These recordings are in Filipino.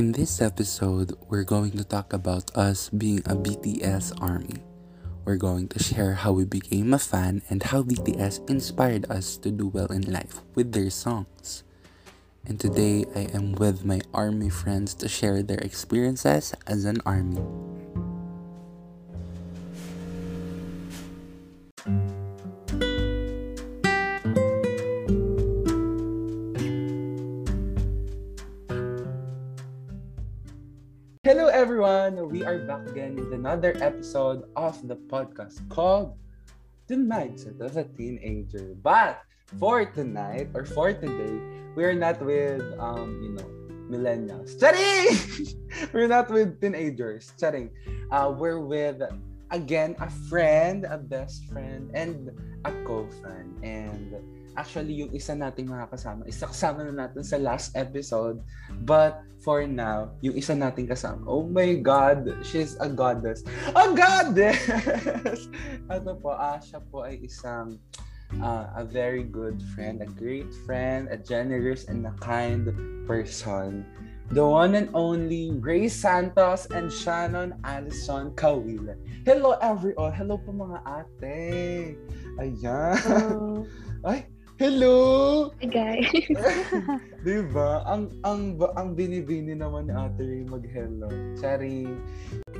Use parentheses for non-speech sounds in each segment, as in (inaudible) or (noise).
In this episode, we're going to talk about us being a BTS army. We're going to share how we became a fan and how BTS inspired us to do well in life with their songs. And today, I am with my army friends to share their experiences as an army. Another episode of the podcast called The Mindset of a Teenager. But for tonight or for today, we're not with, um, you know, millennials. Charing! (laughs) we're not with teenagers. Charing. Uh, we're with, again, a friend, a best friend, and a co-fan. And actually, yung isa nating mga kasama, isa kasama na natin sa last episode. But for now, yung isa nating kasama, oh my God, she's a goddess. A goddess! (laughs) ano po, ah, siya po ay isang uh, a very good friend, a great friend, a generous and a kind person. The one and only Ray Santos and Shannon Allison Kawila. Hello everyone! Hello po mga ate! Ayan! Hello. (laughs) Ay, hello! Hi guys. (laughs) diba? Ang ang ang binibini naman ni Ate Ray mag-hello. Sorry.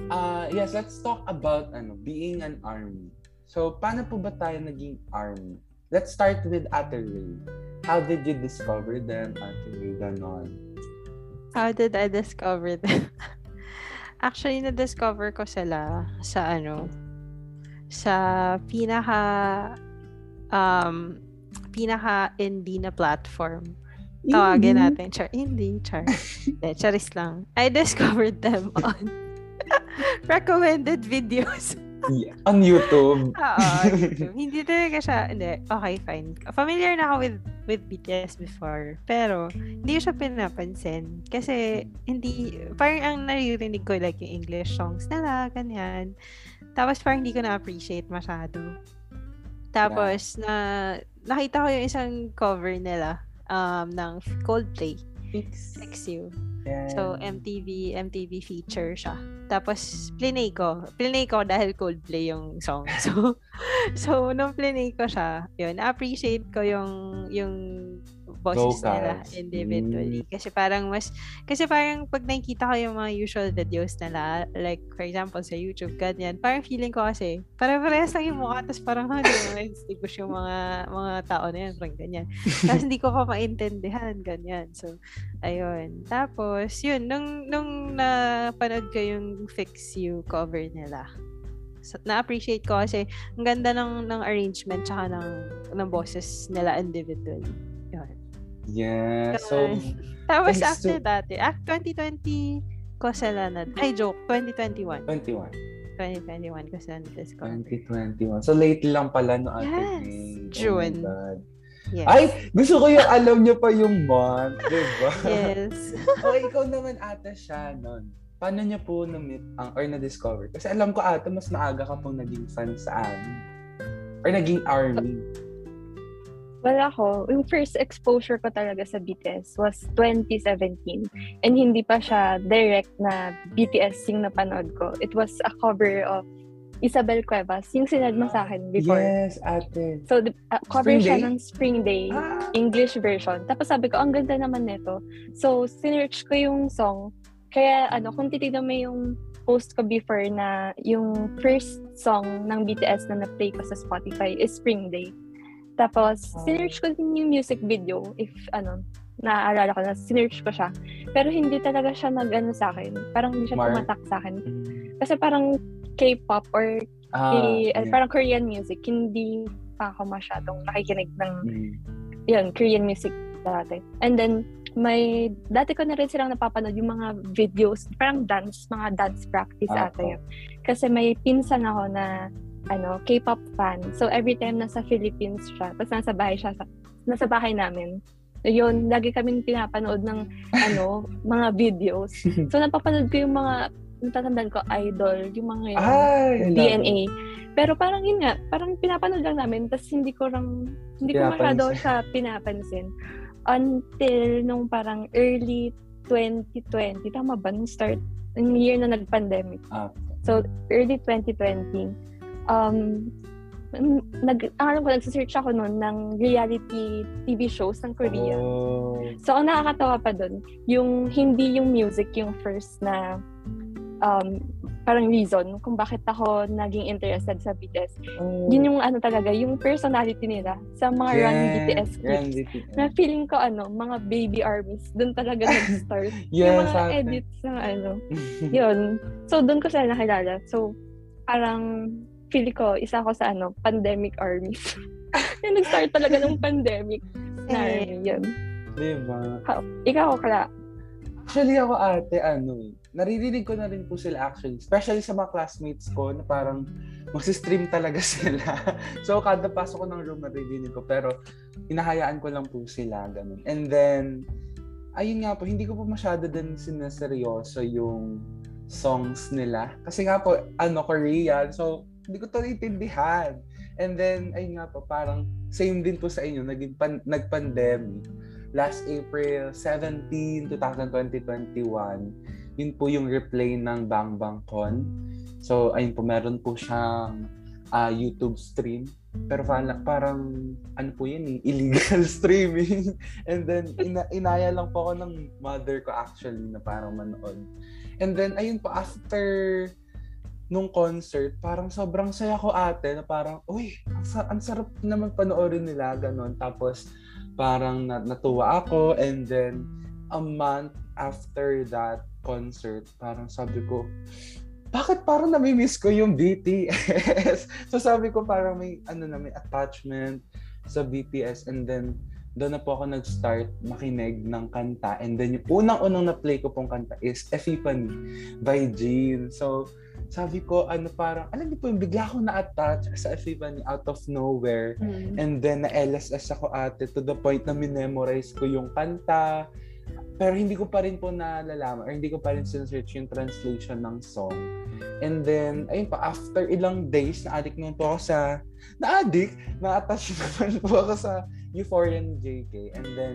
Uh, yes, let's talk about ano, being an army. So, paano po ba tayo naging army? Let's start with Ate Ray. How did you discover them, Ate Ray? Ganon. How did I discover them? (laughs) Actually, na-discover ko sila sa ano, sa pinaka um pinaka indie na platform. Tawagin natin. Char, indie, char. (laughs) De, charis lang. I discovered them (laughs) on (laughs) recommended videos. Yeah, on YouTube. Oo, YouTube. hindi talaga siya, hindi, okay, fine. Familiar na ako with with BTS before, pero hindi ko siya pinapansin. Kasi, hindi, parang ang naririnig ko, like, yung English songs nila, ganyan. Tapos, parang hindi ko na-appreciate masyado. Tapos, na, nakita ko yung isang cover nila um, ng Coldplay. Fix. Fix You. Yan. So, MTV, MTV feature siya. Tapos, plinay ko. Plinay ko dahil Coldplay yung song. (laughs) So, so nung plinay ko siya, yun, na-appreciate ko yung, yung boses nila individually. Kasi parang mas, kasi parang pag nakikita ko yung mga usual videos nila, like, for example, sa YouTube, ganyan, parang feeling ko kasi, parang parehas lang yung mukha, tapos parang, hindi mo distinguish yung mga, mga tao na yan, parang ganyan. Tapos hindi ko pa maintindihan, ganyan. So, ayun. Tapos, yun, nung, nung napanood ko yung Fix You cover nila, so, na-appreciate ko kasi ang ganda ng, ng arrangement tsaka ng, ng boses nila individually. Yeah. So, Tapos after to- that, eh, ah, 2020 ko sila na, ay joke, 2021. 21. 2021 ko sila na-discover. 2021. So, late lang pala no, Ate Yes, Ray. Oh June. God. Yes. Ay, gusto ko yung alam niyo pa yung month, di ba? Yes. (laughs) o ikaw naman ate Shannon. Paano niyo po na-meet ang or na-discover? Kasi alam ko ate, mas maaga ka pong naging fan sa amin. Or naging army. Well, ako, yung first exposure ko talaga sa BTS was 2017. And hindi pa siya direct na BTS yung napanood ko. It was a cover of Isabel Cuevas, yung sinad mo sa akin before. Yes, ate. So, the, uh, cover Spring siya Day? ng Spring Day, Ah, English version. Tapos sabi ko, ang ganda naman nito. So, sinearch ko yung song. Kaya, ano, kung titignan mo yung post ko before na yung first song ng BTS na na-play ko sa Spotify is Spring Day. Tapos, Oh. sinearch ko din yung music video if, ano, naaalala ko na, sinearch ko siya. Pero hindi talaga siya nag-ano sa akin. Parang hindi siya Mar- tumatak sa akin. mm, Kasi parang K-pop or ah, K- yeah. parang Korean music, hindi pa ako masyadong nakikinig ng Mm. yun, Korean music dati. And then, may, dati ko na rin silang napapanood yung mga videos, parang dance, mga dance practice Ah, ata yun. Kasi may pinsan ako na, ano, K-pop fan. So, every time nasa Philippines siya, tapos nasa bahay siya, sa, nasa bahay namin, yun, lagi kaming pinapanood ng, (laughs) ano, mga videos. So, napapanood ko yung mga, natatandaan ko, idol, yung mga yun. Ay, DNA. Pero parang yun nga, parang pinapanood lang namin, tapos hindi ko rang, hindi ko masyado siya pinapansin. Until nung parang early 2020. Tama ba? Nung start, yung year na nag-pandemic. Ah, So, early 2020. Um, nag, ang alam ko, nagsisearch ako noon ng reality TV shows ng Korea. Oh. So, ang nakakatawa pa doon, yung hindi yung music yung first na um, parang reason kung bakit ako naging interested sa BTS. Oh. Yun yung ano talaga, yung personality nila sa mga run BTS clips. BTS. Na feeling ko ano, mga baby armies, doon talaga (laughs) nag-start. Yes, yung mga ate. edits ng ano. (laughs) Yun. So, doon ko sila nakilala. So, parang feeling ko, isa ako sa ano, pandemic armies. (laughs) yung nag-start talaga ng pandemic na Eh. army. Yun. diba? Ikaw, Kla. Actually, ako ate, ano eh, naririnig ko na rin po sila actually. Especially sa mga classmates ko na parang magsistream talaga (laughs) sila. so, kada pasok ko ng room, naririnig ko. Pero, hinahayaan ko lang po sila, ganun. And then, ayun nga po, hindi ko po masyado din sinaseryoso yung songs nila. Kasi nga po, ano, Korean. So, hindi ko to naiintindihan. And then, ayun nga po, parang same din po sa inyo, naging pan- nag-pandemic. Last April 17, 2021, yun po yung replay ng Bang Bang Con. So, ayun po, meron po siyang ah, YouTube stream. Pero parang, parang ano po yun eh, (laughs) illegal streaming. And then, ina inaya lang po ako ng mother ko actually na parang manood. And then, ayun po, after nung concert, parang sobrang saya ko ate na parang, uy, ang, ang sarap naman panoorin nila, ganon. Tapos, parang na- natuwa ako and then a month after that concert, parang sabi ko, bakit parang nami-miss ko yung BTS? (laughs) so sabi ko parang may ano na may attachment sa BTS and then doon na po ako nag-start makinig ng kanta and then yung unang-unang na-play ko pong kanta is Epiphany by Jean. So sabi ko ano parang alam niyo po yung bigla ako na-attach sa Epiphany out of nowhere And then, na-LSS ako ate to the point na minemorize ko yung kanta. Pero hindi ko pa rin po nalalaman or hindi ko pa rin sinesearch yung translation ng song. And then, ayun pa, after ilang days, na-addict naman po ako sa, na-addict, na-attach (laughs) naman po ako sa Euphorian JK. And then,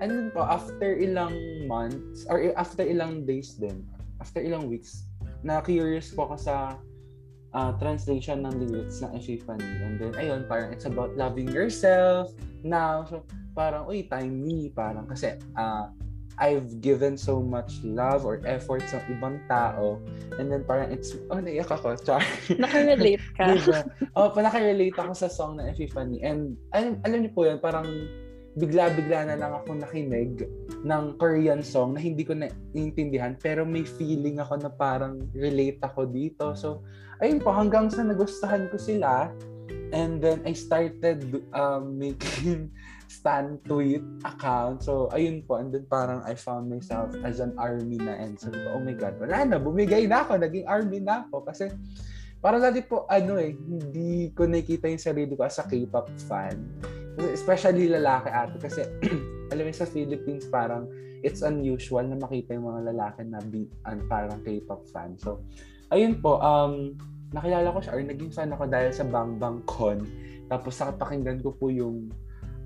and then po, after ilang months, or after ilang days din, after ilang weeks, na-curious po ako sa uh, translation ng lyrics ng Epiphany. And then, ayun, parang it's about loving yourself now. So, parang, uy, time me. Parang, kasi, uh, I've given so much love or effort sa ibang tao. And then, parang it's, oh, naiyak ako. Char. (laughs) Nakarelate ka. (laughs) diba? Oh, pa nakarelate ako sa song ng Epiphany. And, alam, alam niyo po yun, parang, bigla-bigla na lang ako nakinig ng Korean song na hindi ko naiintindihan pero may feeling ako na parang relate ako dito. So, ayun po, hanggang sa nagustuhan ko sila and then I started um, (laughs) making stan tweet account. So, ayun po. And then parang I found myself as an army na and so, oh my God, wala na. Bumigay na ako. Naging army na ako. Kasi parang dati po, ano eh, hindi ko nakikita yung sarili ko as a K-pop fan. Especially lalaki ate. Kasi, (clears throat) alam mo sa Philippines, parang it's unusual na makita yung mga lalaki na be, an, parang K-pop fan. So, ayun po, um, nakilala ko siya or naging fan ako dahil sa Bang Bang Con. Tapos nakapakinggan ko po yung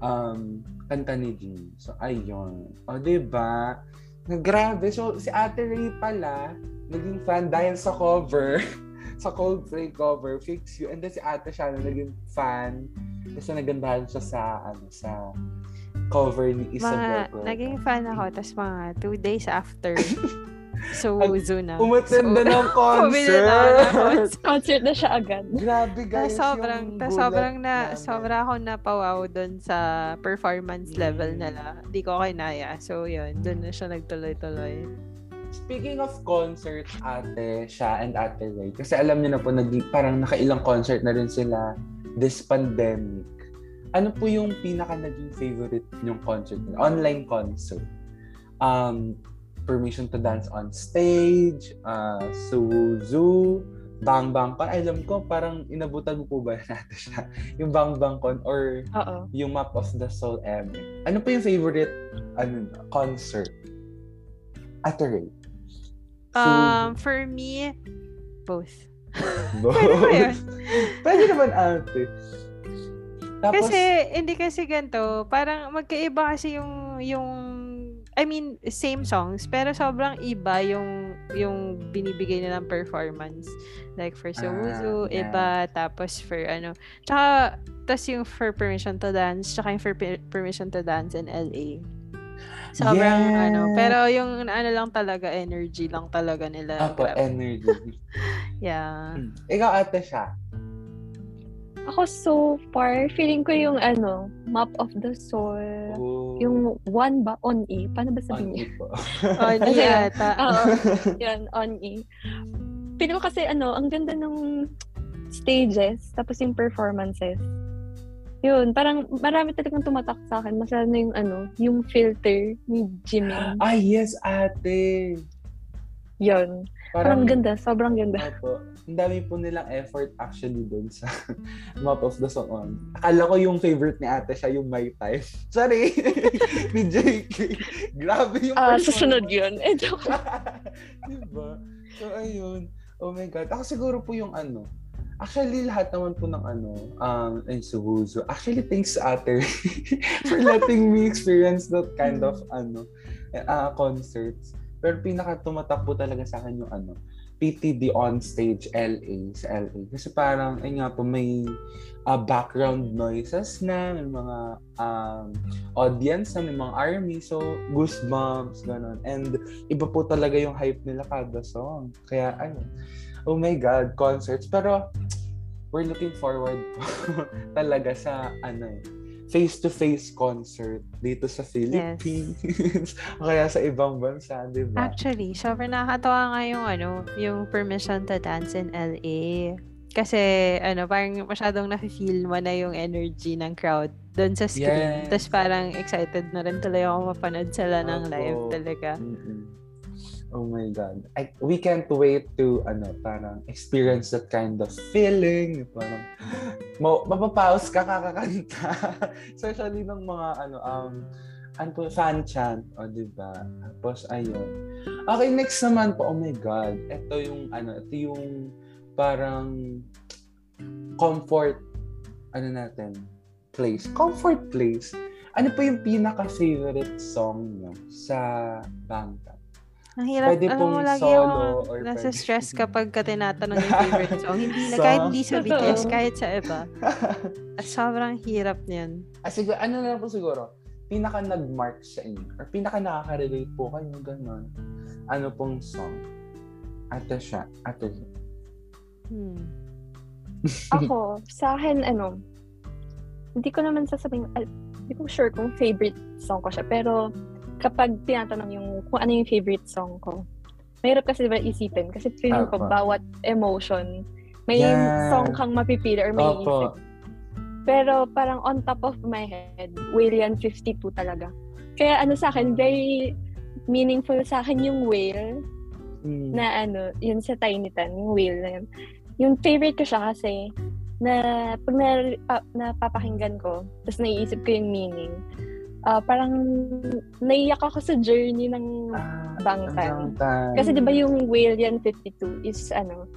um, kanta ni Jean. So, ayun. O, diba? Grabe. So, si Ate Ray pala, naging fan dahil sa cover. (laughs) sa Coldplay cover, Fix You. And then si Ate siya na naging fan. Kasi nagandahan siya sa, ano, sa cover ni Isabel. Mga, naging fan ako, tapos mga two days after, (laughs) so, Zuna. Umattend na ng (laughs) concert. concert. Concert na siya agad. Grabe guys. sobrang, yung tas gulat sobrang na, namin. sobra ako napawaw doon sa performance level nila. Hindi ko kinaya. So, yun, doon na siya nagtuloy-tuloy. Speaking of concerts, ate, siya and ate Ray, kasi alam niyo na po, nag, parang nakailang concert na rin sila this pandemic. Ano po yung pinaka naging favorite yung concert nila? Online concert. Um, Permission to Dance on Stage, uh, Suzu, Bang Bang Con. Alam ko, parang inabutan mo po ba natin siya? Yung Bang Bang Con or Oo. yung Map of the Soul M. Ano po yung favorite ano, concert? Ate Ray. Um, for me, both. Both. (laughs) Pwede ba yun? (laughs) Pwede naman ate. Tapos, Kasi, hindi kasi ganito, parang magkaiba kasi yung, yung, I mean, same songs, pero sobrang iba yung yung binibigay nilang performance. Like for Suzu, Ah, yeah. iba, tapos for ano, tsaka, tas yung for Permission to Dance, tsaka yung for Per- Permission to Dance in LA. Sobrang Yeah. ano, pero yung ano lang talaga, energy lang talaga nila. Apo, Grabe. energy. (laughs) yeah. Mm. Ikaw ate siya. Ako so far, feeling ko yung ano, Map of the Soul. Oh, Yung one ba? On E? Paano ba on sabihin niya? po. (laughs) Oh, di Kasi, ata. (laughs) Oo. Yan, on E. Feeling ko kasi ano, ang ganda ng stages, tapos yung performances. Yun, parang marami talagang tumatak sa akin. Masala na yung ano, yung filter ni Jimin. ah, yes, ate. Yun. Parang ganda, sobrang ganda. Opo. Ang dami po nilang effort actually dun sa (laughs) Map of the Song. Akala ko yung favorite ni ate siya yung My Time. (laughs) Sorry! (laughs) ni JK. Grabe yung Ah, performance. susunod yun. Eh, joke. diba? So, ayun. Oh my God. Ako siguro po yung ano, Actually, lahat naman po ng ano, um, in Suhuzo. Actually, thanks ate (laughs) for letting me experience that kind of ano, uh, concerts. Pero pinaka tumatak po talaga sa akin yung ano, PTD on stage LA sa LA. Kasi parang, ay nga po, may uh, background noises na, may mga um, audience na, may mga army. So, goosebumps, ganun. And iba po talaga yung hype nila kada song. Kaya, ayun. Oh my God, concerts. Pero, we're looking forward po (laughs) talaga sa, ano eh, face-to-face concert dito sa Philippines. (laughs) o kaya sa ibang bansa, di ba? Actually, sobrang nakakatawa nga yung ano, yung permission to dance in LA. Kasi, ano, parang masyadong nafe-feel mo na yung energy ng crowd doon sa screen. Yes. Tapos parang excited na rin talaga ako mapanood sila ng Opo. live talaga. Mm-mm. Oh my God. I, we can't wait to, ano, parang experience that kind of feeling. Parang, mo, mapapaus ka kakakanta. (laughs) Especially ng mga, ano, um, ano fan chant. O, di ba? Tapos, ayun. Okay, next naman po. Oh my God. Ito yung, ano, ito yung parang comfort, ano natin, place. Comfort place. Ano po yung pinaka-favorite song nyo sa Bangtan? Ang hirap, Pwede ano pong mo, lagi solo ako or nasa pwede- stress kapag ka tinatanong yung favorite song. Hindi na, Song? kahit hindi sa. BTS, kahit sa iba. (laughs) Sobrang hirap niyan. ah, siguro, ano na lang po siguro, pinaka nag-mark sa inyo or pinaka nakaka-relate po kayo ganun. Ano pong song? Ate siya. Ate siya. Hmm. (laughs) Ako, sa akin, ano, hindi ko naman sasabihin, al- hindi ko sure kung favorite song ko siya, pero kapag tinatanong yung kung ano yung favorite song ko, mahirap kasi diba isipin, kasi feeling ko bawat emotion, may Yes. song kang mapipili or may isip. Opo. Pero parang on top of my head, Whale 52 talaga. Kaya ano sa akin, very meaningful sa akin yung whale Mm. na ano, yun sa Tiny Tan, yung whale na yun. Yung favorite ko siya kasi na pag na, pa, napapakinggan ko, tapos naiisip ko yung meaning, ah parang naiyak ako sa journey ng Ah, Bangtan. Kasi 'di ba yung Whale Yan 52 is ano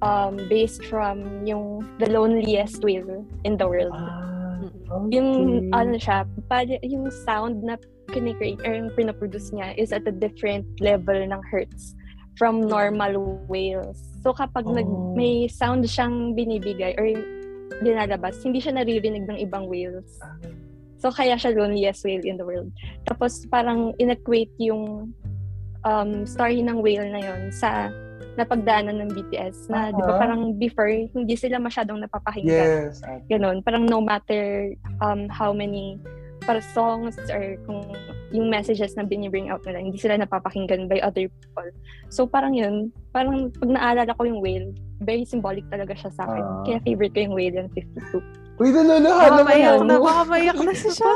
um based from yung the loneliest whale in the world. Ah, Mm-mm. Yung okay. ano siya, pa- yung sound na kinikreate or yung pinaproduce niya is at a different level ng hertz from normal whales. So kapag nag, Oh. may sound siyang binibigay or dinalabas, hindi siya naririnig ng ibang whales. Ah, So kaya siya loneliest whale in the world. Tapos parang inequate yung um, story ng whale na yon sa napagdaanan ng BTS na di ba Ah. parang before hindi sila masyadong napapakinggan yes. Ate. ganun. Parang no matter um, how many para songs or kung yung messages na binibring out nila, hindi sila napapakinggan by other people. So parang yun, parang pag naalala ko yung whale, very symbolic talaga siya sa akin. Ah. Kaya favorite ko yung whale yung 52. Uy, naluluha Baka naman ako. na, baka mayak na si siya.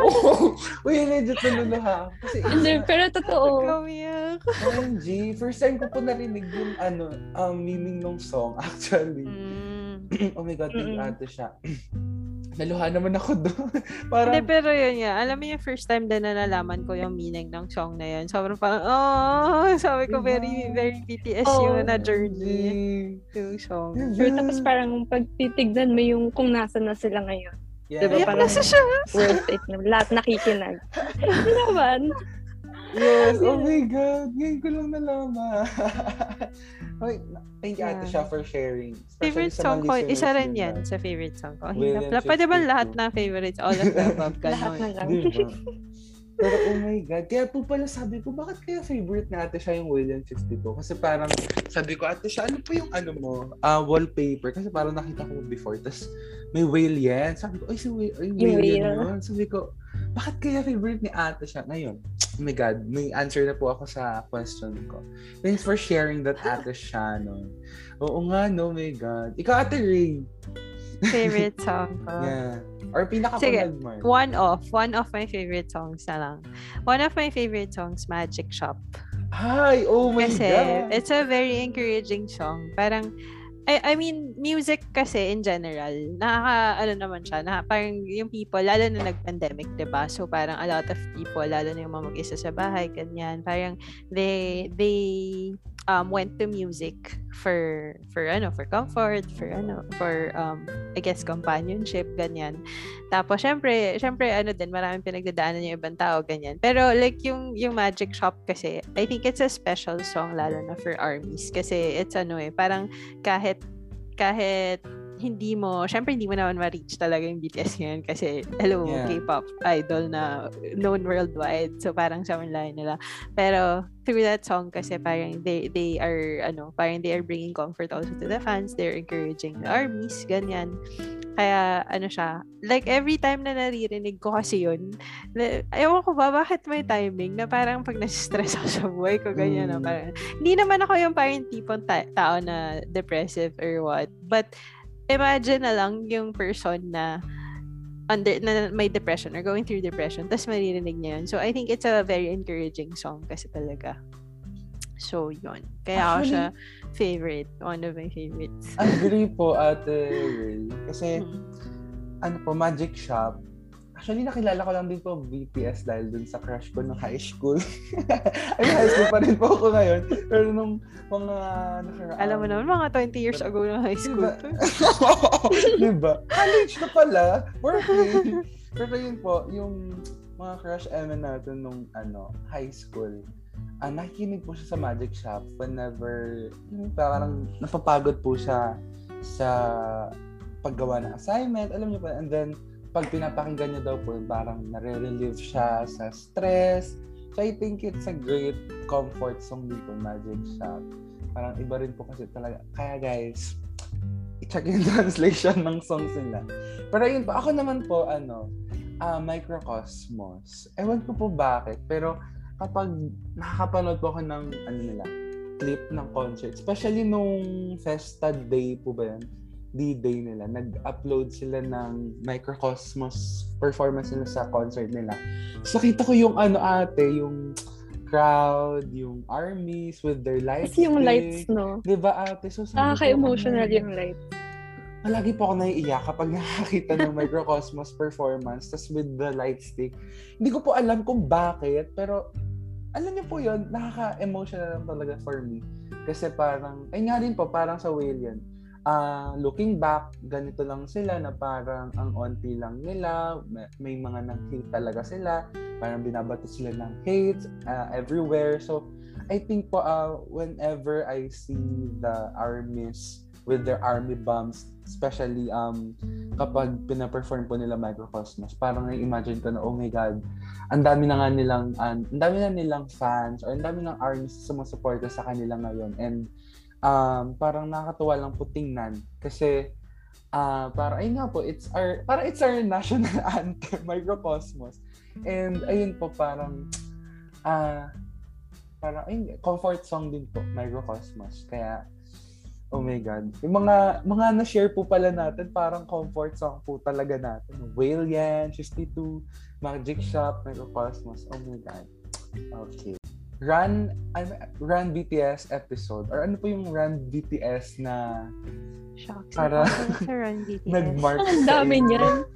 Oh, (laughs) Uy, medyo naluluha. Kasi, Hindi, pero totoo. Kamiyak. OMG, first time ko po narinig yung ano, um, meaning ng song (laughs) actually. Mm. (clears throat) oh my God, Mm-mm. ate siya. (clears throat) Naluha naman ako doon. (laughs) Parang, Hindi, pero yun nga. Alam mo yung first time din na nalaman ko yung meaning ng song na yun. Sobrang parang, oh, (laughs) sabi ko, very, very BTS Oh, yun na journey. Yung song. Pero tapos parang pag titignan mo yung kung nasa na sila ngayon, yeah. diba Iyak parang na si siya. (laughs) worth it na lahat nakikinag. Hindi naman. Yes, oh my God. Ngayon ko lang nalaman. Okay, thank you, Ate Yeah. Sha, for sharing. Especially Favorite song ko, isa rin yan na- sa favorite song ko. William Hinap. Pwede ba lahat ng favorites, all of the (laughs) above, Lahat ganun. na lang. Diba? Pero oh my God, kaya po pala sabi ko, bakit kaya favorite na ate siya yung William 52? Kasi parang sabi ko, ate siya, ano po yung ano mo, ah wallpaper? Kasi parang nakita ko before, tas may whale yan. Sabi ko, ay si whale, ay, whale yan whale. yun. Sabi ko, bakit kaya favorite ni ate siya? Ngayon, oh my God, may answer na po ako sa question ko. Thanks for sharing that ate siya, no? Oo nga, no, my God. Ikaw, ate Ray. Favorite (laughs) song ko. Yeah. Or Sige, pinaka-panood mo. One of, one of my favorite songs na lang. One of my favorite songs, Magic Shop. Hi! Oh my Kasi God! it's a very encouraging song. Parang, I, I mean, music kasi in general, nakaka, ano naman siya, na, parang yung people, lalo na nag-pandemic, ba? So parang a lot of people, lalo na yung mga mag-isa sa bahay, ganyan, parang they, they um, went to music for, for ano, for comfort, for ano, for, um, I guess, companionship, ganyan. Tapos, syempre, syempre, ano din, maraming pinagdadaanan yung ibang tao, ganyan. Pero, like, yung, yung Magic Shop kasi, I think it's a special song, lalo na for armies. Kasi, it's ano eh, parang kahit, kahit hindi mo, syempre hindi mo naman ma-reach talaga yung BTS ngayon kasi, hello, Yeah. K-pop idol na known worldwide. So, parang sa layo nila. Pero, through that song kasi parang they, they are, ano, parang they are bringing comfort also to the fans. They're encouraging the armies, ganyan. Kaya, ano siya, like every time na naririnig ko kasi yun, na, ewan ko ba, bakit may timing na parang pag nasistress ako sa buhay ko, ganyan na Mm. parang, hindi naman ako yung parang tipong ta- tao na depressive or what, but imagine na lang yung person na under na may depression or going through depression tapos maririnig niya yun. So I think it's a very encouraging song kasi talaga. So yun. Kaya ako siya favorite. One of my favorites. Agree po, Ate Ray. Kasi, (laughs) Mm. ano po, Magic Shop. Actually, nakilala ko lang din po BTS dahil dun sa crush ko nung high school. (laughs) Ay, high school pa rin po ako ngayon. Pero nung mga nakaraan. Alam mo naman, mga 20 years ago na high school. Diba? (laughs) diba? College na pala. Working. (laughs) Pero yun po, yung mga crush element natin nung ano, high school. Ah, nakikinig po siya sa Magic Shop whenever yung parang napapagod po siya sa paggawa ng assignment, alam niyo pa, and then pag pinapakinggan niya daw po, parang nare-relieve siya sa stress. So I think it's a great comfort song din po, Magic Shop. Parang iba rin po kasi talaga. Kaya guys, i-check yung (laughs) translation ng songs nila. Pero yun po, ako naman po, ano, ah Microcosmos. Ewan ko po bakit, pero kapag nakakapanood po ako ng, ano nila, clip ng concert, especially nung Festa Day po ba yan, D-Day nila, nag-upload sila ng Microcosmos performance nila sa concert nila. So, nakita ko yung ano ate, yung crowd, yung armies with their lights. Kasi yung lights, no? Diba ate? So, Nakaka-emotional "Oh my yung lights. Palagi po ako naiiyak kapag (laughs) nakakita ng Microcosmos performance tas with the light stick. Hindi ko po alam kung bakit, pero alam niyo po yun, nakaka-emotional lang talaga for me. Kasi parang, ay nga rin po, parang sa whale yan. Ah, looking back, ganito lang sila na parang ang onti lang nila, may, may mga nang hate talaga sila, parang binabato sila ng hate ah, everywhere. So, I think po, ah, whenever I see the armies with their army bombs, especially um kapag pina-perform po nila Microcosmos, parang na-imagine ko na, oh my God, ang dami na nga nilang, an- ang dami na nilang fans or ang dami ng armies sumusuporta sa kanila ngayon. And um, parang nakakatuwa lang po tingnan. Kasi ah para ay nga po it's our para it's our national (laughs) anthem Microcosmos. And ayun po parang ah parang ay comfort song din po Microcosmos. Kaya oh my god. Yung mga mga na-share po pala natin parang comfort song po talaga natin. Whale yan 52 Magic Shop Microcosmos. Oh my god. Okay Run ano, Run BTS episode or ano po yung Run BTS na Shocks. Para- Sa Run (laughs) BTS. nag-mark Ang sa dami niyan.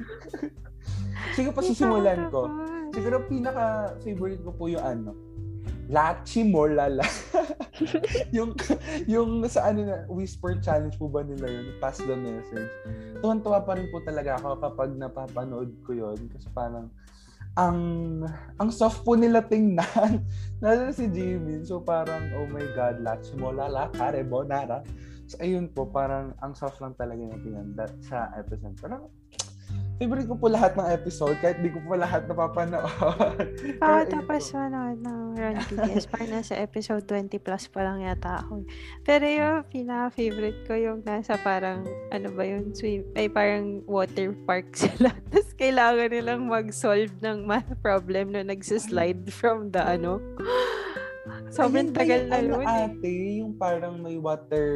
(laughs) Siguro pa sisimulan ko. Siguro pinaka-favorite ko po yung ano, Lachi mo lala. (laughs) yung yung sa ano na whisper challenge po ba nila yun pass the message tuwan-tuwa pa rin po talaga ako kapag napapanood ko yun kasi parang ang ang soft po nila tingnan. (laughs) Lalo si Jimin. So parang, oh my God, lahat mo lala, kare, bonara. So ayun po, parang ang soft lang talaga niya tingnan that, sa episode. Parang, favorite ko po lahat ng episode kahit di ko po lahat napapanood. (laughs) Ah, tapos manood ng Run (laughs) BTS. Parang nasa episode 20 plus pa lang yata ako. Pero yung pinaka-favorite ko yung nasa parang, ano ba yun, swim, ay parang water park (laughs) sila. Tapos kailangan nilang mag-solve ng math problem na nagsislide from the ano. Sobrang Ayun tagal yung na ano, yun. eh. ate, yung parang may water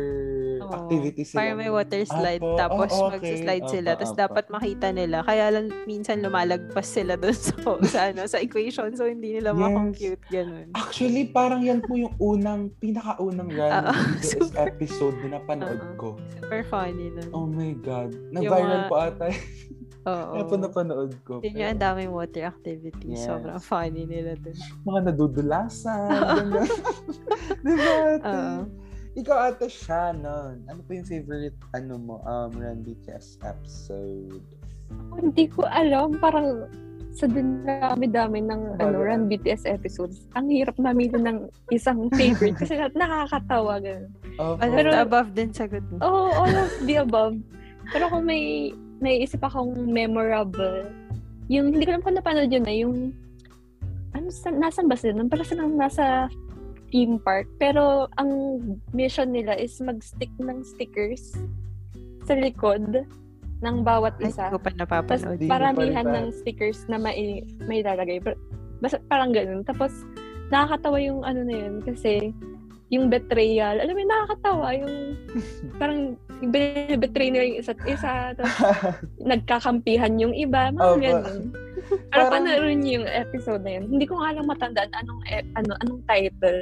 Oo. activity sila. Parang may water slide, Apo, tapos oh, okay. magsislide sila, Apo, tapos apo. dapat makita nila. Kaya lang minsan lumalagpas sila doon (laughs) sa, sa, ano, sa equation, so hindi nila Yes. ma-compute, ganun. Actually, parang yan po yung unang, pinakaunang BTS (laughs) super. episode na napanood Oo. ko. Super funny nun. Oh my God. Nag-viral mga- po ata. (laughs) Oo. Kaya po napanood ko. Yun yung ang daming water activities. Yes. Sobrang funny nila dun. mga nadudulasan. (laughs) diba? Oo. Ikaw ate Shannon, ano po yung favorite ano mo um Run BTS episode? Hindi ko alam, parang sa dami-dami ng ano, Baga. Run BTS episodes, ang hirap mamili ng isang favorite kasi lahat (laughs) nakakatawa. Ganun. Oh, Ano Pero- above din sagot mo. Oh, all of the above. Pero kung may naiisip akong memorable, yung hindi ko alam kung napanood yun na, yung ano, sa, nasan ba sila? Para silang nasa theme park. Pero ang mission nila is mag-stick ng stickers sa likod ng bawat Ay, isa. hindi ko pa Tapos napapanood. Paramihan ng stickers na mai, may lalagay. Basta parang ganun. Tapos, nakakatawa yung ano na yun kasi yung betrayal. Alam mo, nakakatawa yung (laughs) parang yung betray nila yung isa't isa. Tapos, (laughs) nagkakampihan yung iba. Mga Opo. ganun. Pero Parang- panoorin niyo yung episode na yun. Hindi ko nga lang matandaan anong, e- ano, anong title.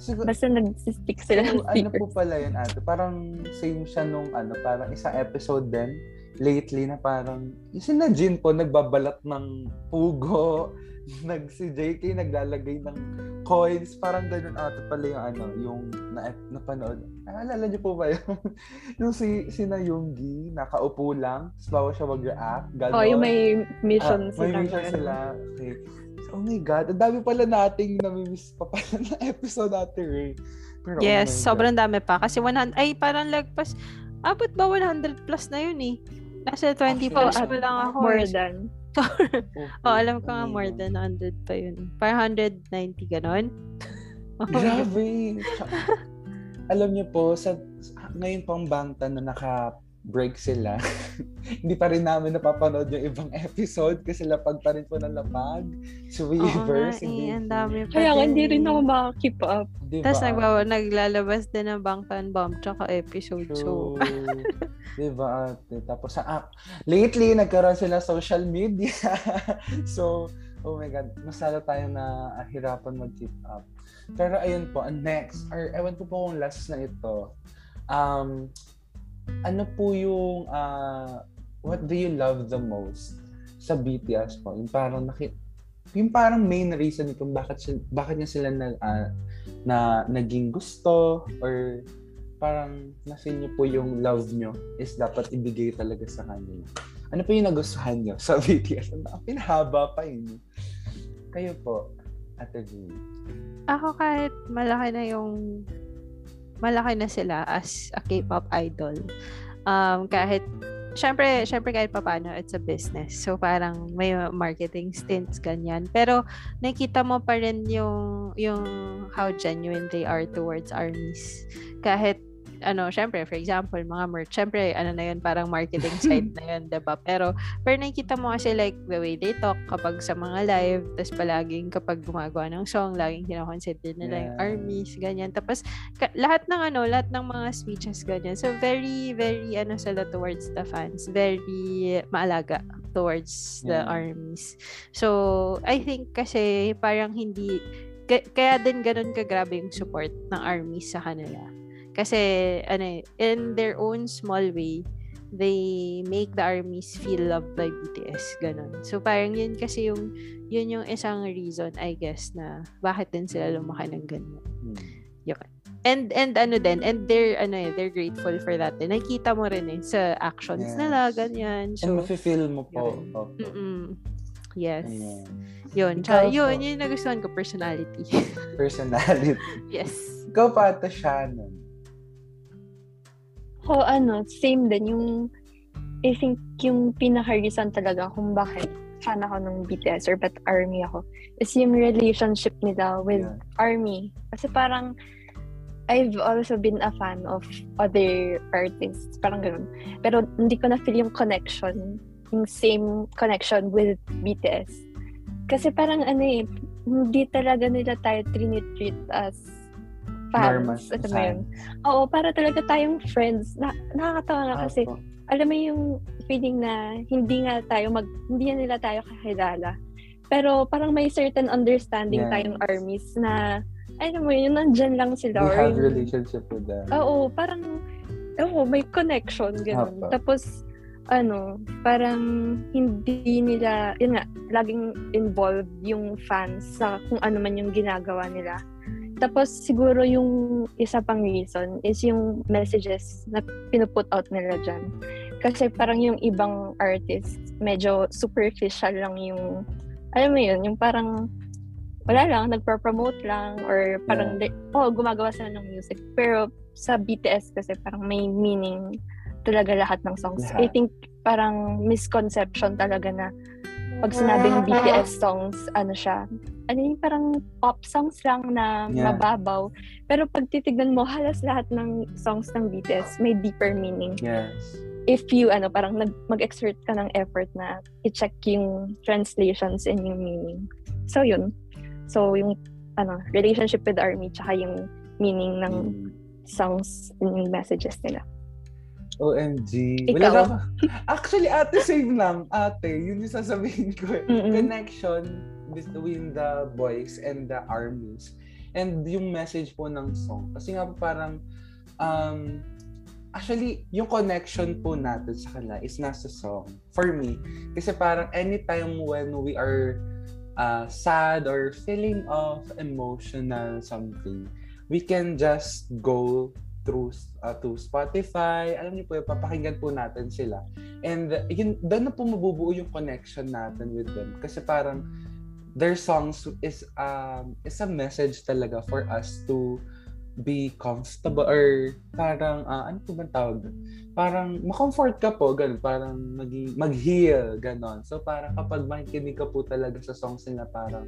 Siguro, Basta nag-stick sila ng So, ano po stickers. pala yun ate? Parang same siya nung ano, parang isang episode din lately na parang yung si Najin po nagbabalat ng pugo, (laughs) nag si JK naglalagay ng coins, parang ganun ate pala yung ano, yung na, napanood. Naalala niyo po ba yun? (laughs) yung si, si Nayunggi, nakaupo lang, tapos siya mag-react, gano'n. Oh, yung may mission Ah, sila. May mission sila. Okay. So, oh my God, ang dami pala nating namimiss pa pala na (laughs) episode natin, Ray. Pero, oh Yes, God. sobrang dami pa. Kasi 100, ay parang lagpas, abot ba 100 plus na yun eh. Nasa 20 Actually, plus pa lang ako. More than. Okay. Oh, alam ko nga more than 100 pa yun. Parang 190 ganon. (laughs) Grabe. Tsaka, alam niyo po, sa, ngayon pang bangtan na naka-break sila, (laughs) hindi pa rin namin napapanood yung ibang (laughs) episode kasi lapag pa rin po ng lapag. Si Oo nga Weavers, eh, ang dami pa Kaya din hindi rin ako maka-keep up. Diba? Tapos nagbawa, naglalabas din ng Bangtan Bomb tsaka episode. So, True. (laughs) diba ate? Tapos sa app, lately, nagkaroon sila social media. so, oh my God, mas lalo tayong nahirapan mag-keep up. Pero ayun po, ang next, or ewan ko po kung last na ito, um, ano po yung, uh, what do you love the most sa BTS po? Yung parang naki, yung parang main reason kung bakit sila, bakit niya sila na, ah, na naging gusto or parang na-feel niyo po yung love niyo is dapat ibigay talaga sa kanila. Ano po yung nagustuhan niyo sa (laughs) BTS? Ang pinahaba pa yun. Kayo po, Ate V. ako kahit malaki na yung malaki na sila as a K-pop idol. Um, kahit Syempre, syempre kahit papaano, it's a business. So, parang may marketing stints, ganyan. Pero, nakita mo pa rin yung, yung how genuine they are towards armies. Kahit, ano, syempre, for example, mga merch, syempre, ano na yun, parang marketing (laughs) side na yun, diba? Pero, pero nakita mo kasi like the way they talk kapag sa mga live, tapos palaging kapag gumagawa ng song, laging kinoconsider nila yung Yeah. armies, ganyan. Tapos, ka- lahat ng ano, lahat ng mga speeches, ganyan. So, very, very, ano sila towards the fans. Very maalaga towards the Yeah. armies. So, I think kasi parang hindi, ka- kaya din ganun kagrabe yung support ng armies sa kanila. Kasi, ano eh, in their own small way, they make the armies feel loved by BTS. Ganun. So, parang yun kasi yung, yun yung isang reason, I guess, na bakit din sila lumaki ng ganyan. Hmm. And, and ano din, and they're, ano eh, they're grateful for that. din. Nakita mo rin eh, sa actions Yes. nila, ganyan. And So, mafe-feel mo po. yun. Opo. mm Yes. Ayan. Yun. Tsaka, yun, yun yung nagustuhan ko, personality. (laughs) Personality. yes. Ikaw pa ito, Shannon. Ko ano, same din yung I think yung pinaka-reason talaga kung bakit fan ako ng BTS or ba't ARMY ako is yung relationship nila with Yeah. ARMY. Kasi parang I've also been a fan of other artists. Parang ganun. Pero hindi ko na-feel yung connection, yung same connection with BTS. Kasi parang ano eh, hindi talaga nila tayo trinitreat as Normal. fans. Ito mo yun. Oo, para talaga tayong friends. Na, nakakatawa nga kasi, Apo. alam mo yung feeling na hindi nga tayo mag, hindi nila tayo kakilala. Pero parang may certain understanding Yes. tayong armies na, alam mo yun, nandyan lang sila. We have relationship with them. Oo, parang, oo, may connection, ganun. Apo. Tapos, ano, parang hindi nila, yun nga, laging involved yung fans sa kung ano man yung ginagawa nila. Tapos, siguro yung isa pang reason is yung messages na pinuput out nila dyan. Kasi parang yung ibang artists, medyo superficial lang yung, alam mo yun, yung parang, wala lang, nagpa-promote lang, or parang, they- oh, gumagawa sila ng music. Pero sa BTS kasi parang may meaning talaga lahat ng songs. Lahat. I think parang misconception talaga na pag sinabing BTS songs, ano siya, ano yung parang pop songs lang na Yeah. mababaw. Pero pag titignan mo, halos lahat ng songs ng BTS may deeper meaning. Yes. If you, ano, parang nag, mag-exert ka ng effort na i-check yung translations and yung meaning. So, yun. So, yung, ano, relationship with ARMY tsaka yung meaning ng Mm. songs and yung messages nila. OMG. Ikaw? Wala na ako. (laughs) Actually, ate, same lang. Ate, yun yung sasabihin ko. eh. Mm-mm. Connection between the boys and the armies. And yung message po ng song. Kasi nga po parang, um, actually, yung connection po natin sa kanila is nasa song. For me. Kasi parang anytime when we are uh, sad or feeling of emotional something, we can just go through uh, to Spotify. Alam niyo po, papakinggan po natin sila. And uh, yun, doon na po mabubuo yung connection natin with them. Kasi parang their songs is um is a message talaga for us to be comfortable or parang uh, ano po bang tawag doon? Parang ma-comfort ka po, ganun, parang maging mag-heal, ganon. So parang kapag makikinig ka po talaga sa songs nila, parang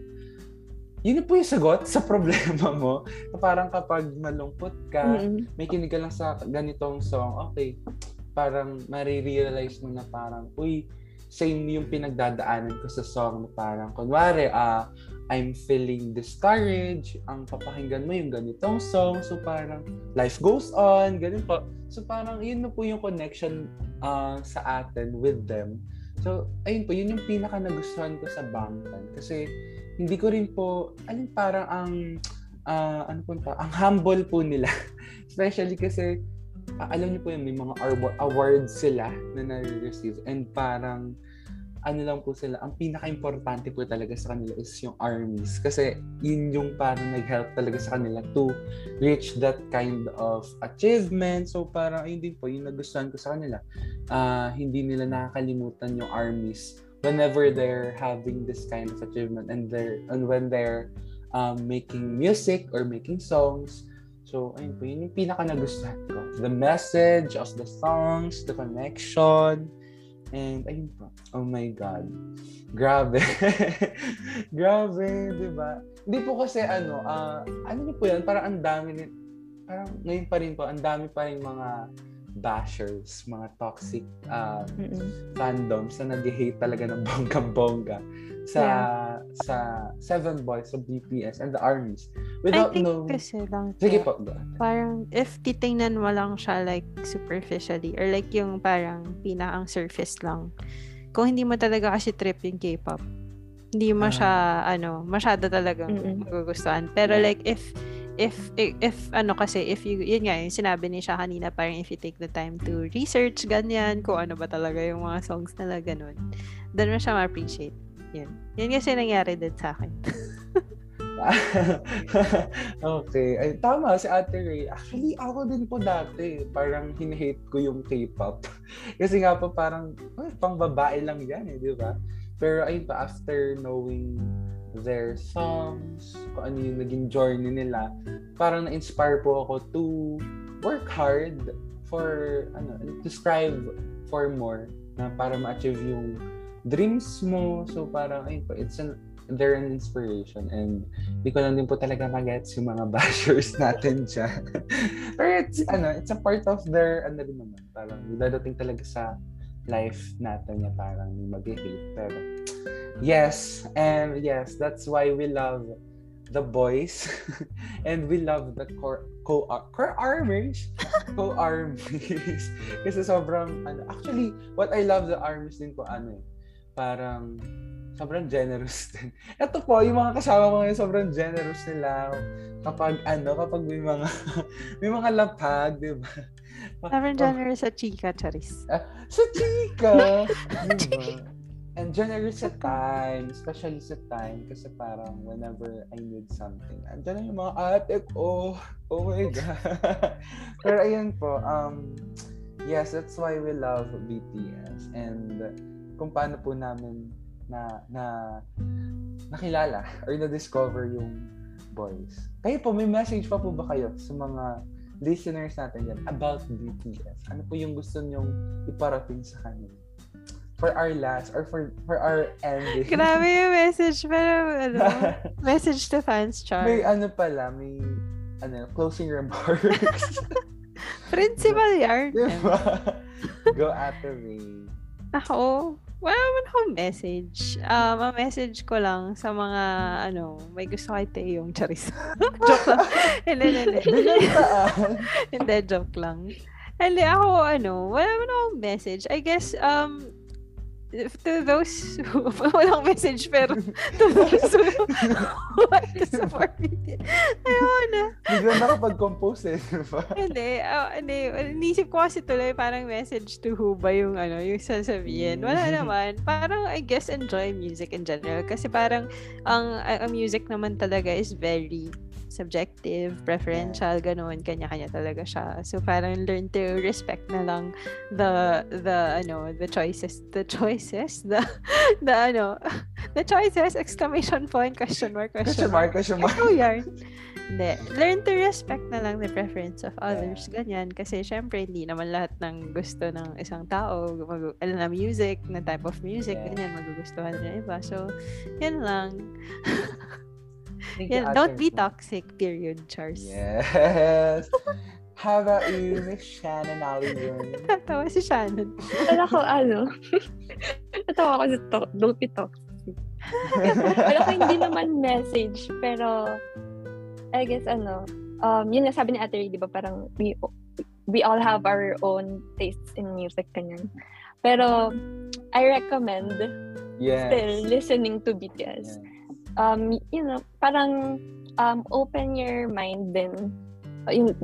yun po yung sagot sa problema mo. (laughs) Parang kapag malungkot ka, Mm-mm. may kinig ka lang sa ganitong song, okay, parang marirealize mo na parang, uy, same yung pinagdadaanan ko sa song na parang, kunwari, ah, I'm feeling discouraged, ang papakinggan mo yung ganitong song, so parang, life goes on, ganun po. So parang, yun na po yung connection ah, sa atin with them. So, ayun po, yun yung pinaka nagustuhan ko sa Bangtan. Kasi, hindi ko rin po, alin parang ang, ah, ano po ta, ang humble po nila. (laughs) Especially kasi, ah, alam niyo po yun, may mga awards sila na na-receive. And parang, ano lang po sila, ang pinaka-importante po talaga sa kanila is yung armies. Kasi yun yung parang nag-help talaga sa kanila to reach that kind of achievement. So parang ayun din po, yung nagustuhan ko sa kanila. Ah, hindi nila nakakalimutan yung armies whenever they're having this kind of achievement and they're and when they're um, making music or making songs. So, ayun po, yun yung pinaka nagustuhan ko. The message of the songs, the connection, and ayun po. Oh my God. Grabe. (laughs) Grabe, di ba? Hindi po kasi ano, ah, ano po yan, parang ang dami, parang ngayon pa rin po, ang dami pa rin mga bashers, mga toxic uh, Mm-mm. fandoms na nag-hate talaga ng (laughs) bongga-bongga sa sa Seven Boys, sa BTS, and the armies. I Without think knowing... kasi lang, Sige po. parang if titingnan mo lang siya like superficially or like yung parang pinakang surface lang. Kung hindi mo talaga kasi trip yung K-pop, hindi mo Ah. siya, ano, masyado talagang Mm-mm. magugustuhan. Pero Yeah. like if if if, if ano kasi if you yun nga yung sinabi ni siya kanina parang if you take the time to research ganyan kung ano ba talaga yung mga songs nila ganun doon mo siya ma-appreciate yun yun kasi nangyari din sa akin (laughs) okay. Ay, tama si Ate Ray. Actually, ako din po dati. Parang hinahate ko yung K-pop. (laughs) Kasi nga po parang, ay, pang babae lang yan eh, di ba? Pero ayun pa, after knowing their songs, kung ano yung naging journey nila, parang na-inspire po ako to work hard for, ano, to strive for more na para ma-achieve yung dreams mo. So parang, ayun it's an, they're an inspiration and di ko lang din po talaga magets yung mga (laughs) bashers natin dyan. (laughs) Pero it's, ano, it's a part of their, ano rin naman, parang dadating talaga sa life natin na parang may mag-hate. Pero, yes, and yes, that's why we love the boys (laughs) and we love the core co core armors co armies kasi sobrang ano actually what I love the armies din po ano eh parang sobrang generous (laughs) din. Ito po, yung mga kasama ko ngayon, sobrang generous nila. Kapag, ano, kapag may mga, (laughs) may mga lapag, di ba? Sobrang generous sa chika, Charis. Uh, sa chika! (laughs) And generous sa time, especially sa time, kasi parang whenever I need something, andyan na yung mga ate ko. Oh my (laughs) God. Pero ayun po, um, yes, that's why we love BTS. And kung paano po namin na na nakilala or na-discover yung boys. Kayo po, may message pa po ba kayo sa mga listeners natin yan about BTS? Ano po yung gusto nyong iparating sa kanila? For our last or for for our ending. Grabe yung message. Pero ano, (laughs) message to fans, Char. may ano pala, may ano, closing remarks. (laughs) Principal yarn. diba? Go after me. Ako, wala naman akong message. Um, ang message ko lang sa mga, ano, may gusto kay Teo yung charis. (laughs) joke lang. (laughs) Hindi, hindi, hindi. Binantaan. (laughs) Hindi, joke lang. Hindi, ako, ano, wala naman akong message. I guess, um, to those who, walang message, pero to those who want to support me. Ayun na. Bigla nakapag-compose eh. Diba? Hindi, uh, hindi. Inisip ko kasi tuloy parang message to who ba yung ano, yung sasabihin. Wala naman. Parang, I guess, enjoy music in general. Kasi parang, ang, ang music naman talaga is very subjective, preferential, ganun, kanya-kanya talaga siya. So parang learn to respect na lang the the ano, the choices, the (laughs) choices, the the ano, (laughs) the choices exclamation point question mark question, Question mark, question mark. Ikaw yarn. (laughs) Hindi. Learn to respect na lang the preference of others. Ganyan. Kasi syempre, hindi naman lahat ng gusto ng isang tao, mag- alam na music, na type of music, Yeah. ganyan, magugustuhan ng iba. So, yan lang. Thank you, Yan, don't be toxic, period, Charles. Yes. (laughs) How about you, Miss Shannon Allion? (laughs) Tawa si Shannon. Wala ko, ano, (laughs) natawa ko sa to, don't be toxic. Wala ko hindi naman message, pero, I guess, ano, um, yun nga sabi ni Ate Ray, di ba, parang, we, we all have our own tastes in music, kanyan. Pero, I recommend Yes. still listening to BTS. Yes. Um, you know, parang um, open your mind din. Yung,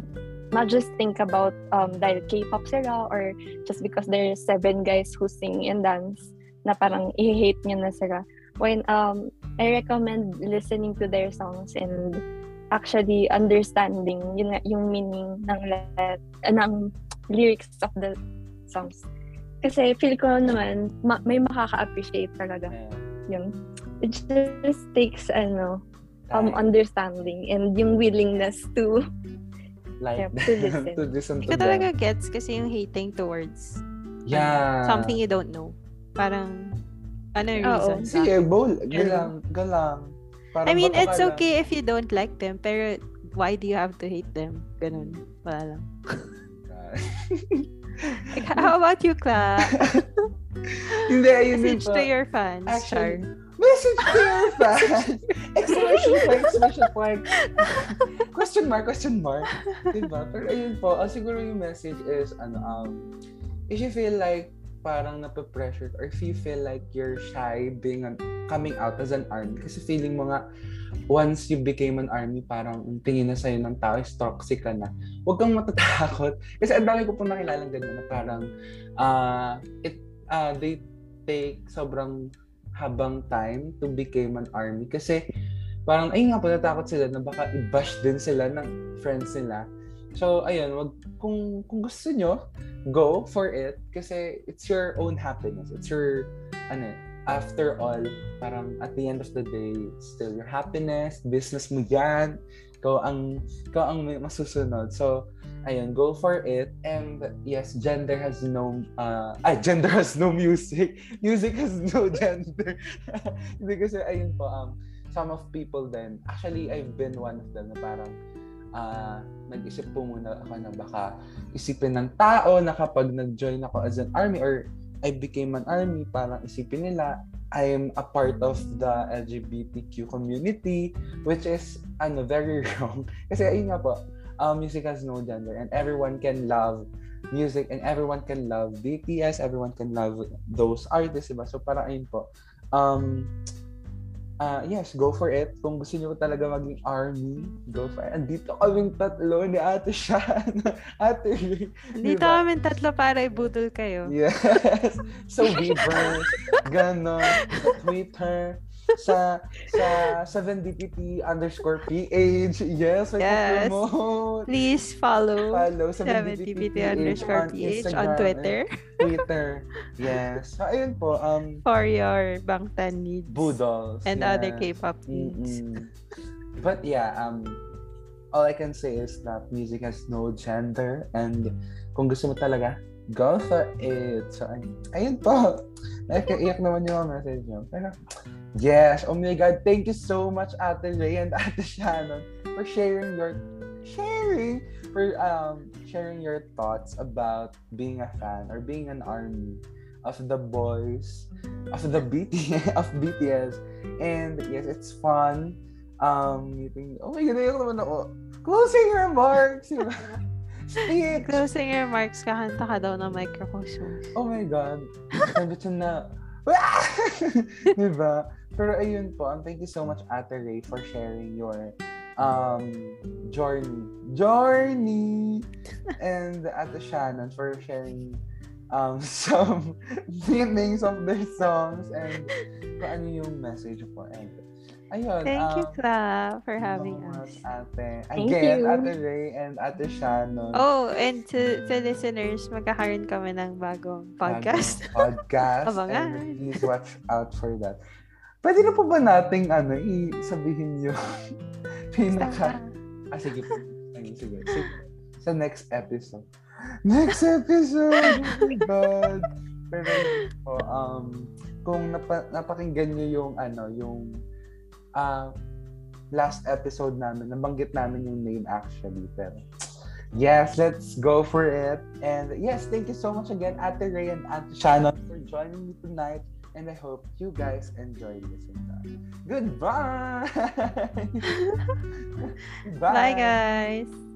not just think about um, dahil K-pop sila or just because there's seven guys who sing and dance na parang i-hate nyo na sila. When um, I recommend listening to their songs and actually understanding yun yung meaning ng, la- uh, ng lyrics of the songs. Kasi feel ko naman, ma- may makaka-appreciate talaga Yeah. yun. It just takes ano, um, Time. understanding and yung willingness to like yeah, (laughs) to listen. to listen to talaga gets kasi yung hating towards Yeah. something you don't know. Parang, ano yung reason? Sige, bowl. Yeah. Galang, galang. Parang I mean, it's lang- okay if you don't like them, pero why do you have to hate them? Ganun. Wala lang. (laughs) Like, how about you, Cla? (laughs) Hindi, ayun din Message to your fans, Char. Message to your (laughs) fans! exclamation point, exclamation point. question mark, question mark. Diba? Pero ayun po, ah, siguro yung message is, ano, um, if you feel like parang nape-pressured or if you feel like you're shy being an, coming out as an army kasi feeling mo nga once you became an army parang ang tingin na sa'yo ng tao is toxic ka na huwag kang matatakot kasi ang dami ko po nakilalang ganyan na parang ah it ah they take sobrang habang time to become an army. Kasi parang ay nga po natakot sila na baka i-bash din sila ng friends nila. So ayun wag kung kung gusto nyo go for it. Kasi it's your own happiness. It's your ano after all, parang at the end of the day, it's still your happiness, business mo yan, ikaw ang, ikaw ang masusunod. So, ayun, go for it. And yes, gender has no, uh, ah, gender has no music. (laughs) Music has no (laughs) gender. (laughs) Hindi kasi, ayun po, um, some of people then, actually, I've been one of them na parang, uh, nag-isip po muna ako na baka isipin ng tao na kapag nag-join ako as an army or I became an army, parang isipin nila, I am a part of the LGBTQ community, which is, ano, very wrong. Kasi ayun nga po, um, music has no gender and everyone can love music and everyone can love BTS, everyone can love those artists, diba? So parang ayun po. Um, uh, yes, go for it. Kung gusto niyo talaga maging army, go for it. Andito kaming tatlo ni Ate Shan. (laughs) Ate Dito diba? kaming tatlo para ibudol kayo. Yes. So, Weavers, ganon, Twitter, sa sa 7DPT underscore PH. Yes, may yes. promote. Please follow, follow 7DPT underscore PH on, on Twitter. Twitter. Yes. So, ayun po. Um, For your Bangtan needs. Boodles. And yeah. other K-pop needs. Mm-mm. But yeah, um, all I can say is that music has no gender and kung gusto mo talaga, go for it. So, ayun, po. Nakaiyak naman yung mga message nyo. Pero, Yes. Oh my God. Thank you so much, Ate Ray and (laughs) Ate Shannon, for sharing your sharing for um sharing your thoughts about being a fan or being an army of the boys of the BTS (laughs) of BTS. And yes, it's fun. Um, meeting. Oh my God, ayoko naman ako. Closing remarks. (laughs) Speak. Closing remarks, kakanta ka daw ng microcosmos. Oh my God. Sabi na, (laughs) diba? Pero ayun po, um, thank you so much Ate Ray for sharing your um journey. Journey! And Ate Shannon for sharing um (laughs) some meanings of their songs and kung ano yung message po. And ayun. Thank um, you, Cla, for having us. Ate. Thank Again, you. Ate Ray and Ate Shannon. Oh, and to, to listeners, magkakaroon kami ng bagong podcast. Bagong podcast. (laughs) (laughs) Abangan. and please watch out for that. Pwede na po ba nating ano, i-sabihin yung (laughs) pinaka... Ah, sige po. Sige, sige. Sa next episode. Next episode! Oh God! Pero po, um, kung napa, napakinggan nyo yung ano, yung uh, last episode namin, nabanggit namin yung name actually, pero yes, let's go for it. And yes, thank you so much again, Ate Ray and Ate Shannon for joining me tonight. And I hope you guys enjoyed listening to us. Goodbye! (laughs) Bye, guys!